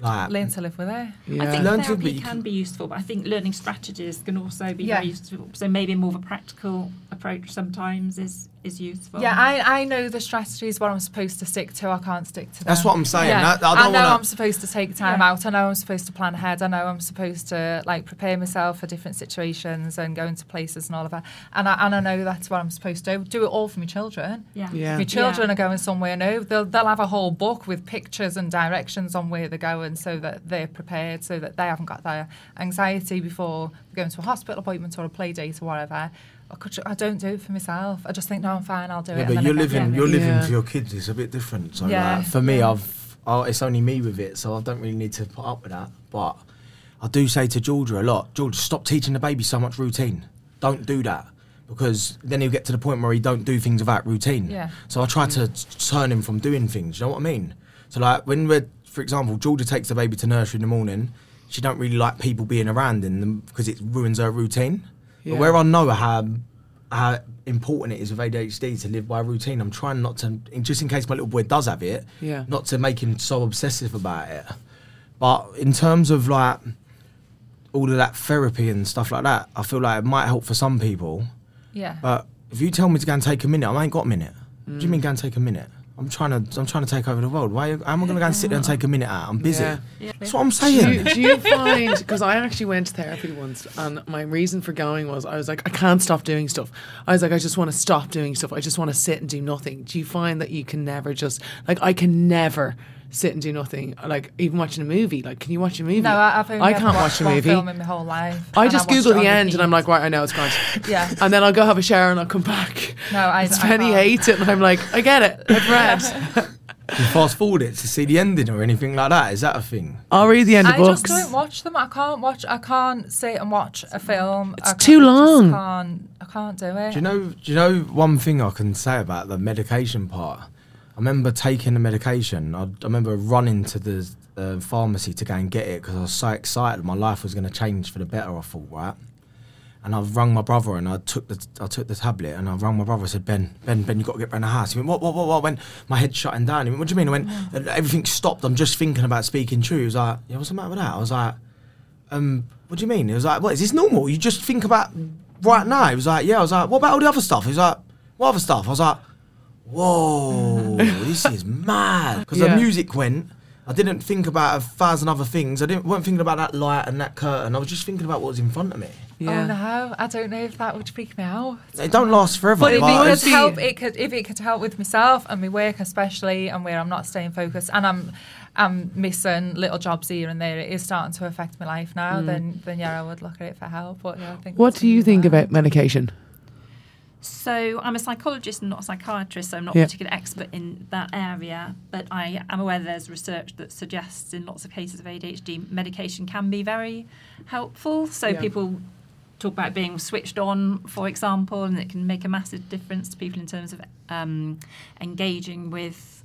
like, learn to live with it. Yeah. I think Learn to therapy be- you can can- be useful, but I think learning strategies can also be Yeah. very useful. So maybe more of a practical approach sometimes is is useful. Yeah, I, I know the strategies, what I'm supposed to stick to. I can't stick to them. That's what I'm saying. Yeah. I- I don't know wanna- I'm supposed to take time Yeah. out. I know I'm supposed to plan ahead. I know I'm supposed to like prepare myself for different situations and go into places and all of that. And I, and I know that's what I'm supposed to do. Do it all for my children. yeah, Yeah. My children Yeah. are going somewhere new. They'll, they'll have a whole book with pictures and directions on where they're going so that they're prepared, so that they haven't got their anxiety before going to a hospital appointment or a play date or whatever. I, could, I don't do it for myself. I just think, no, I'm fine, I'll do it. yeah, and but then you're get living, you're living Yeah. for your kids. It's a bit different. So Yeah. like, for me, I've, oh, it's only me with it, so I don't really need to put up with that. But I do say to Georgia a lot, Georgia, stop teaching the baby so much routine. Don't do that. Because then he'll get to the point where he don't do things without routine. Yeah. So I try to turn him from doing things. You know what I mean? So like when we're, for example, Georgia takes the baby to nursery in the morning. She don't really like people being around in them because it ruins her routine. Yeah. But where I know how how important it is with ADHD to live by a routine, I'm trying not to, in- just in case my little boy does have it, Yeah. not to make him so obsessive about it. But in terms of like all of that therapy and stuff like that, I feel like it might help for some people. Yeah. But if you tell me to go and take a minute, I ain't got a minute. What Mm. do you mean go and take a minute? I'm trying to I'm trying to take over the world. Why am I going to go and sit there and take a minute out? I'm busy. Yeah. Yeah. That's what I'm Do saying. do you find because I actually went to therapy once and my reason for going was I was like I can't stop doing stuff. I was like I just want to stop doing stuff. I just want to sit and do nothing. Do you find that you can never just like I can never sit and do nothing. Like even watching a movie. Like, can you watch a movie? No, I, I've only I can't watch a movie. film in my whole life. I just watched Google the end and I'm like, right, I know it's gone. Yeah. And then I'll go have a shower and I'll come back. No, I- It's I Penny can't. hates it and I'm like, I get it. I've read. You fast forward it to see the ending or anything like that. Is that a thing? I'll read the end of I books. just don't watch them. I can't watch. I can't sit and watch a film. It's I can't- too I long. Just can't. I can't do it. Do you know? Do you know one thing I can say about the medication part? I remember taking the medication. I, I remember running to the uh, pharmacy to go and get it because I was so excited. My life was going to change for the better. I thought, right? And I rung my brother and I took the I took the tablet and I rung my brother. I said, Ben, Ben, Ben, you got to get round the house. He went, what, what, what, what? Went, my head shutting down. He went, what do you mean? I went, "Uh, everything stopped. I'm just thinking about speaking true. He was like, yeah, what's the matter with that? I was like, um, what do you mean? He was like, what, is this normal? You just think about right now? He was like, yeah. I was like, what about all the other stuff? He was like, what other stuff? I was like, whoa, this is mad. Because Yeah. the music went. I didn't think about a thousand other things. I didn't weren't thinking about that light and that curtain. I was just thinking about what was in front of me. yeah. Oh no, I don't know if that would freak me out. It don't last forever. But if like, it it's- could help, it could if it could help with myself and my work especially, and where I'm not staying focused, and I'm I'm missing little jobs here and there. It is starting to affect my life now. Mm. Then then yeah, I would look at it for help. But yeah, I think. What that's do you really think bad. about medication? So I'm a psychologist and not a psychiatrist, so I'm not Yeah. a particular expert in that area. But I am aware there's research that suggests in lots of cases of ADHD, medication can be very helpful. So Yeah. people talk about being switched on, for example, and it can make a massive difference to people in terms of um, engaging with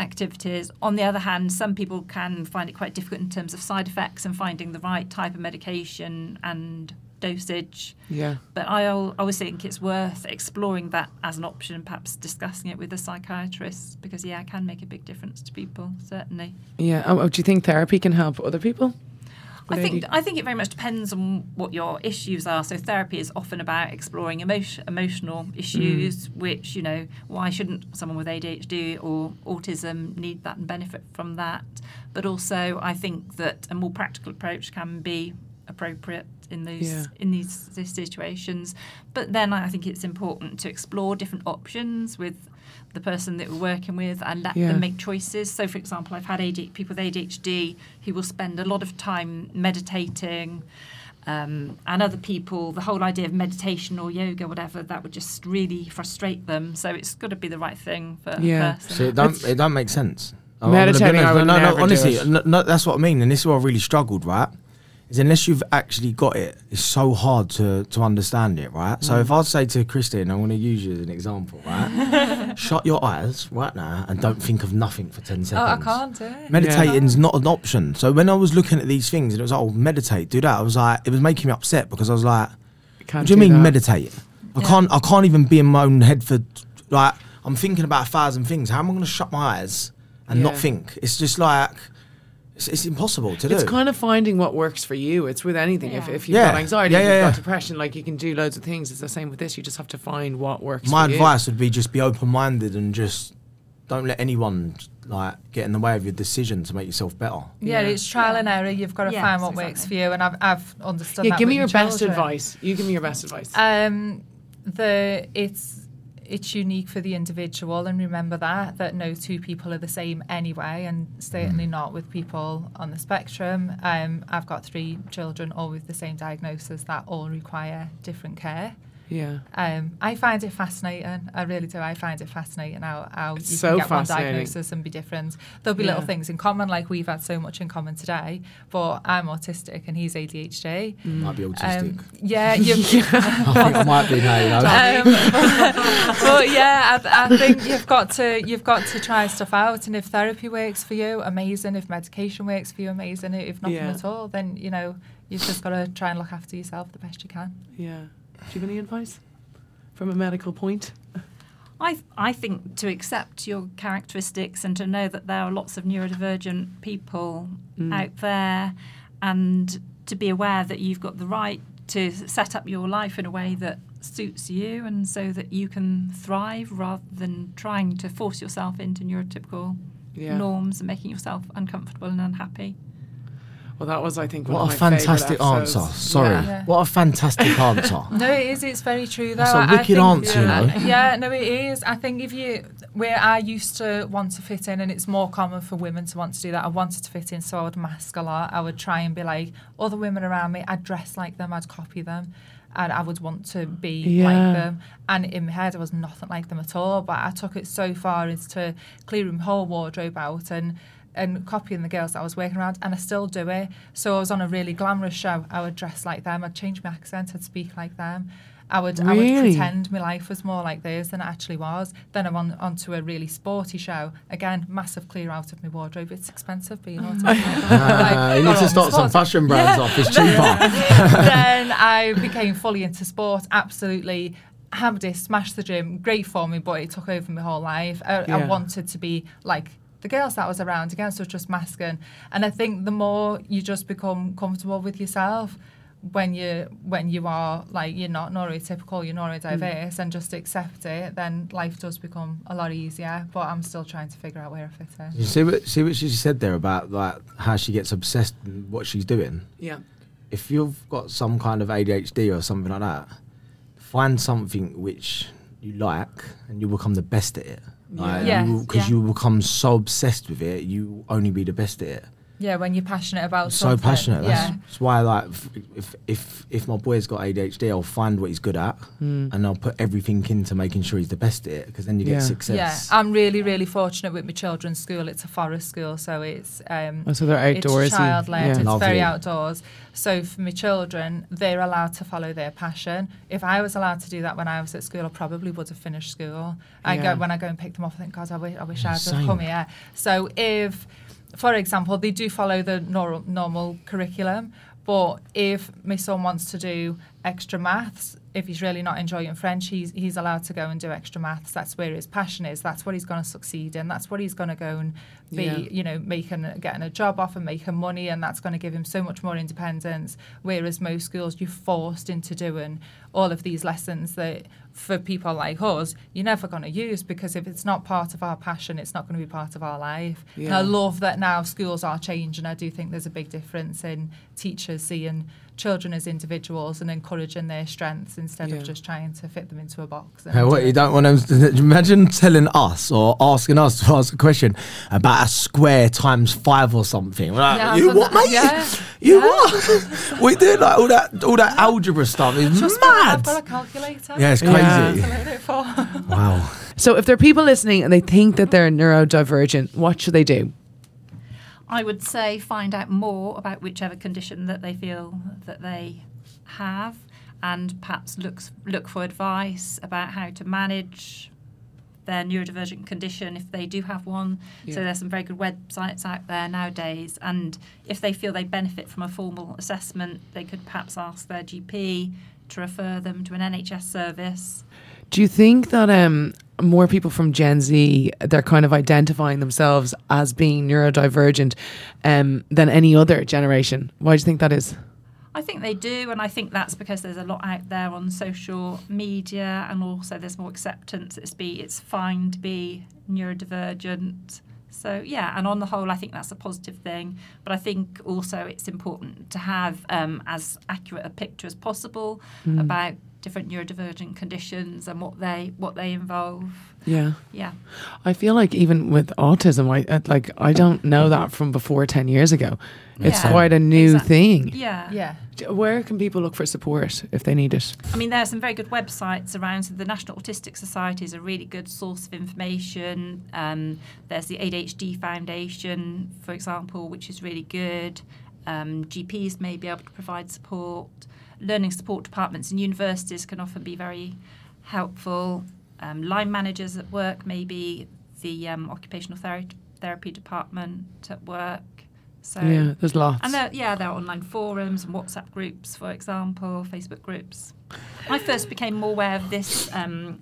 activities. On the other hand, some people can find it quite difficult in terms of side effects and finding the right type of medication and dosage. Yeah. But I always think it's worth exploring that as an option and perhaps discussing it with a psychiatrist because, yeah, it can make a big difference to people, certainly. Yeah. Oh, oh, do you think therapy can help other people? I think I think it very much depends on what your issues are. So therapy is often about exploring emotion, emotional issues, mm. which you know why shouldn't someone with ADHD or autism need that and benefit from that? But also, I think that a more practical approach can be appropriate in those Yeah. in these, these situations. But then I think it's important to explore different options with the person that we're working with and let Yeah. them make choices. So, for example, I've had AD, people with ADHD who will spend a lot of time meditating. Um, and other people, the whole idea of meditation or yoga, whatever, that would just really frustrate them. So it's got to be the right thing for Yeah. a person. See, it don't it don't make sense. I'm Meditating, I would no, no, never do honestly, it. no, no, that's what I mean, and this is where I really struggled. Right, is unless you've actually got it, it's so hard to to understand it. Right. So Mm. if I say to Christine, I want to use you as an example. Right, shut your eyes right now and don't think of nothing for 10 seconds. I can't do it. Meditating's not an option. So when I was looking at these things and it was like, oh, meditate, do that. I was like, it was making me upset because I was like, Can't what do you mean that. meditate? I Yeah. can't. I can't even be in my own head for like. I'm thinking about a thousand things. How am I going to shut my eyes and not think? It's just like it's, it's impossible to do. It's kind of finding what works for you. It's with anything. If, Yeah. if you've Yeah. got anxiety, Yeah, if yeah, you've got depression, like you can do loads of things. It's the same with this. You just have to find what works my for you. advice would be just be open minded and just don't let anyone like get in the way of your decision to make yourself better. Yeah, Yeah. it's trial and error. You've got to Yes, find what works for you, and I've I've understood. Yeah, that give me with your my best advice. You give me your best advice. Um, the it's it's unique for the individual, and remember that that no two people are the same anyway, and certainly not with people on the spectrum. Um, I've got three children, all with the same diagnosis, that all require different care. Yeah. Um, I find it fascinating. I really do. I find it fascinating how, how you so can get one diagnosis and be different. There'll be Yeah. little things in common, like we've had so much in common today. But I'm autistic and he's ADHD. Might be autistic. Um, yeah, you. I think I might be now. You know. Um, but yeah, I, I think you've got to you've got to try stuff out, and if therapy works for you, amazing. If medication works for you, amazing. If nothing Yeah. at all, then you know you've just got to try and look after yourself the best you can. Yeah. Do you have any advice from a medical point? I, I think to accept your characteristics and to know that there are lots of neurodivergent people Mm. out there and to be aware that you've got the right to set up your life in a way that suits you and so that you can thrive rather than trying to force yourself into neurotypical Yeah. norms and making yourself uncomfortable and unhappy. Well, that was, I think, one What a my fantastic answer. Sorry. Yeah. What a fantastic answer. No, it is. It's very true. Though. That's a I- I wicked think- answer, you yeah, know. Yeah, no, it is. I think if you, where I used to want to fit in, and it's more common for women to want to do that. I wanted to fit in, so I would mask a lot. I would try and be like other women around me. I'd dress like them. I'd copy them. And I would want to be Yeah. like them. And in my head, I was nothing like them at all. But I took it so far as to clearing my whole wardrobe out and and copying the girls that I was working around, and I still do it. So I was on a really glamorous show. I would dress like them. I'd change my accent. I'd speak like them. I would I Really? would pretend my life was more like theirs than it actually was. Then I'm on onto a really sporty show. Again, massive clear out of my wardrobe. It's expensive being autistic. Ah, you need to start some fashion brands off. It's cheaper. then I became fully into sport. Absolutely hammered it, smashed the gym. Great for me, but it took over my whole life. I, I wanted to be like the girls that was around again, so just masking. And I think the more you just become comfortable with yourself. When you when you are like you're not neurotypical, you're neurodiverse, mm. and just accept it, then life does become a lot easier. But I'm still trying to figure out where I fit in. You see what see what she said there about like how she gets obsessed in what she's doing. Yeah. If you've got some kind of ADHD or something like that, find something which you like and you'll become the best at it. Like, Yeah. Because Yeah. you, become so obsessed with it, you only be the best at it. Yeah, when you're passionate about so something. So passionate. That's, Yeah. that's why, like, if, if if if my boy's got ADHD, I'll find what he's good at, and I'll put everything into making sure he's the best at it. Because then you Yeah. get success. Yeah, I'm really, really fortunate with my children's school. It's a forest school, so it's um, Oh, so they're outdoorsy. It's child led. Yeah. It's Lovely. very outdoors. So for my children, they're allowed to follow their passion. If I was allowed to do that when I was at school, I probably would have finished school. I Yeah. go when I go and pick them up. I think, God, I wish, I wish I'd have come here. So if, for example, they do follow the normal, normal curriculum, but if my son wants to do extra maths, if he's really not enjoying French, he's he's allowed to go and do extra maths. That's where his passion is. That's what he's going to succeed in. That's what he's going to go and be, Yeah. you know, making getting a job off and making money, and that's going to give him so much more independence. Whereas most schools, you're forced into doing all of these lessons that for people like us, you're never going to use because if it's not part of our passion, it's not going to be part of our life. And I love that now schools are changing. I do think there's a big difference in teachers seeing children as individuals and encouraging their strengths instead Yeah. of just trying to fit them into a box. and Hey, what you don't want them to imagine telling us or asking us to ask a question about a square times five or something. Like, Yeah, you done what, that. mate? Yeah. You Yeah. what? we do like all that all that algebra stuff. It's Trust me, I've mad. got a calculator. Yeah, it's crazy. That's what I do it. Wow. So if there are people listening and they think that they're neurodivergent, what should they do? I would say find out more about whichever condition that they feel that they have, and perhaps look look for advice about how to manage their neurodivergent condition if they do have one. Yeah. So there's some very good websites out there nowadays, and if they feel they benefit from a formal assessment, they could perhaps ask their GP to refer them to an NHS service. Do you think that um, more people from Gen Z they're kind of identifying themselves as being neurodivergent um, than any other generation? Why do you think that is? I think they do, and I think that's because there's a lot out there on social media, and also there's more acceptance. It's be it's fine to be neurodivergent. So yeah, and on the whole, I think that's a positive thing. But I think also it's important to have um, as accurate a picture as possible about different neurodivergent conditions and what they what they involve. Yeah, Yeah. I feel like even with autism, I uh, like I don't know that from before ten years ago. It's Yeah. quite a new Exact- thing. Yeah. yeah. Where can people look for support if they need it? I mean, there are some very good websites around. So the National Autistic Society is a really good source of information. Um, there's the ADHD Foundation, for example, which is really good. Um, GPs may be able to provide support. Learning support departments in universities can often be very helpful. Um, line managers at work, maybe the um, occupational therapy therapy department at work. So yeah, there's lots. and there, yeah, there are online forums and WhatsApp groups, for example, Facebook groups. I first became more aware of this um,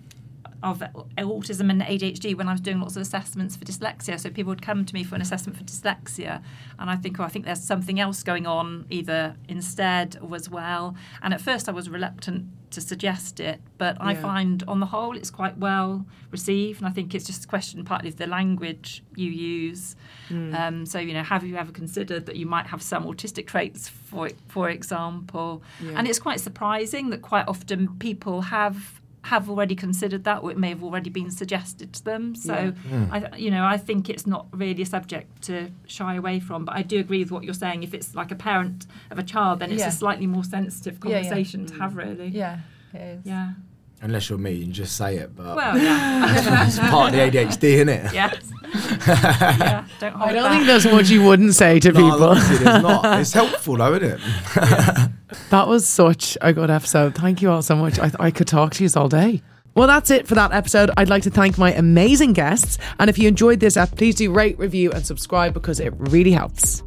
of autism and ADHD when I was doing lots of assessments for dyslexia. So people would come to me for an assessment for dyslexia, and I think, oh, I think there's something else going on either instead or as well. And at first, I was reluctant to suggest it, but I find on the whole it's quite well received, and I think it's just a question partly of the language you use. Um, so you know, have you ever considered that you might have some autistic traits, for for example? Yeah. And it's quite surprising that quite often people have have already considered that, or it may have already been suggested to them. So, I, you know, I think it's not really a subject to shy away from. But I do agree with what you're saying. If it's like a parent of a child, then it's Yeah. a slightly more sensitive Yeah, yeah. conversation to mm. have, really. Yeah, it is. Yeah. Unless you're me, you just say it. But Well, yeah. it's part of the ADHD, isn't it? yes. yeah. Don't hold I don't back. think that's what you wouldn't say to No, people. honestly, there's not. It's helpful though, isn't it? That was such a good episode. Thank you all so much. I, I could talk to you all day. Well, that's it for that episode. I'd like to thank my amazing guests. And if you enjoyed this app, please do rate, review, and subscribe because it really helps.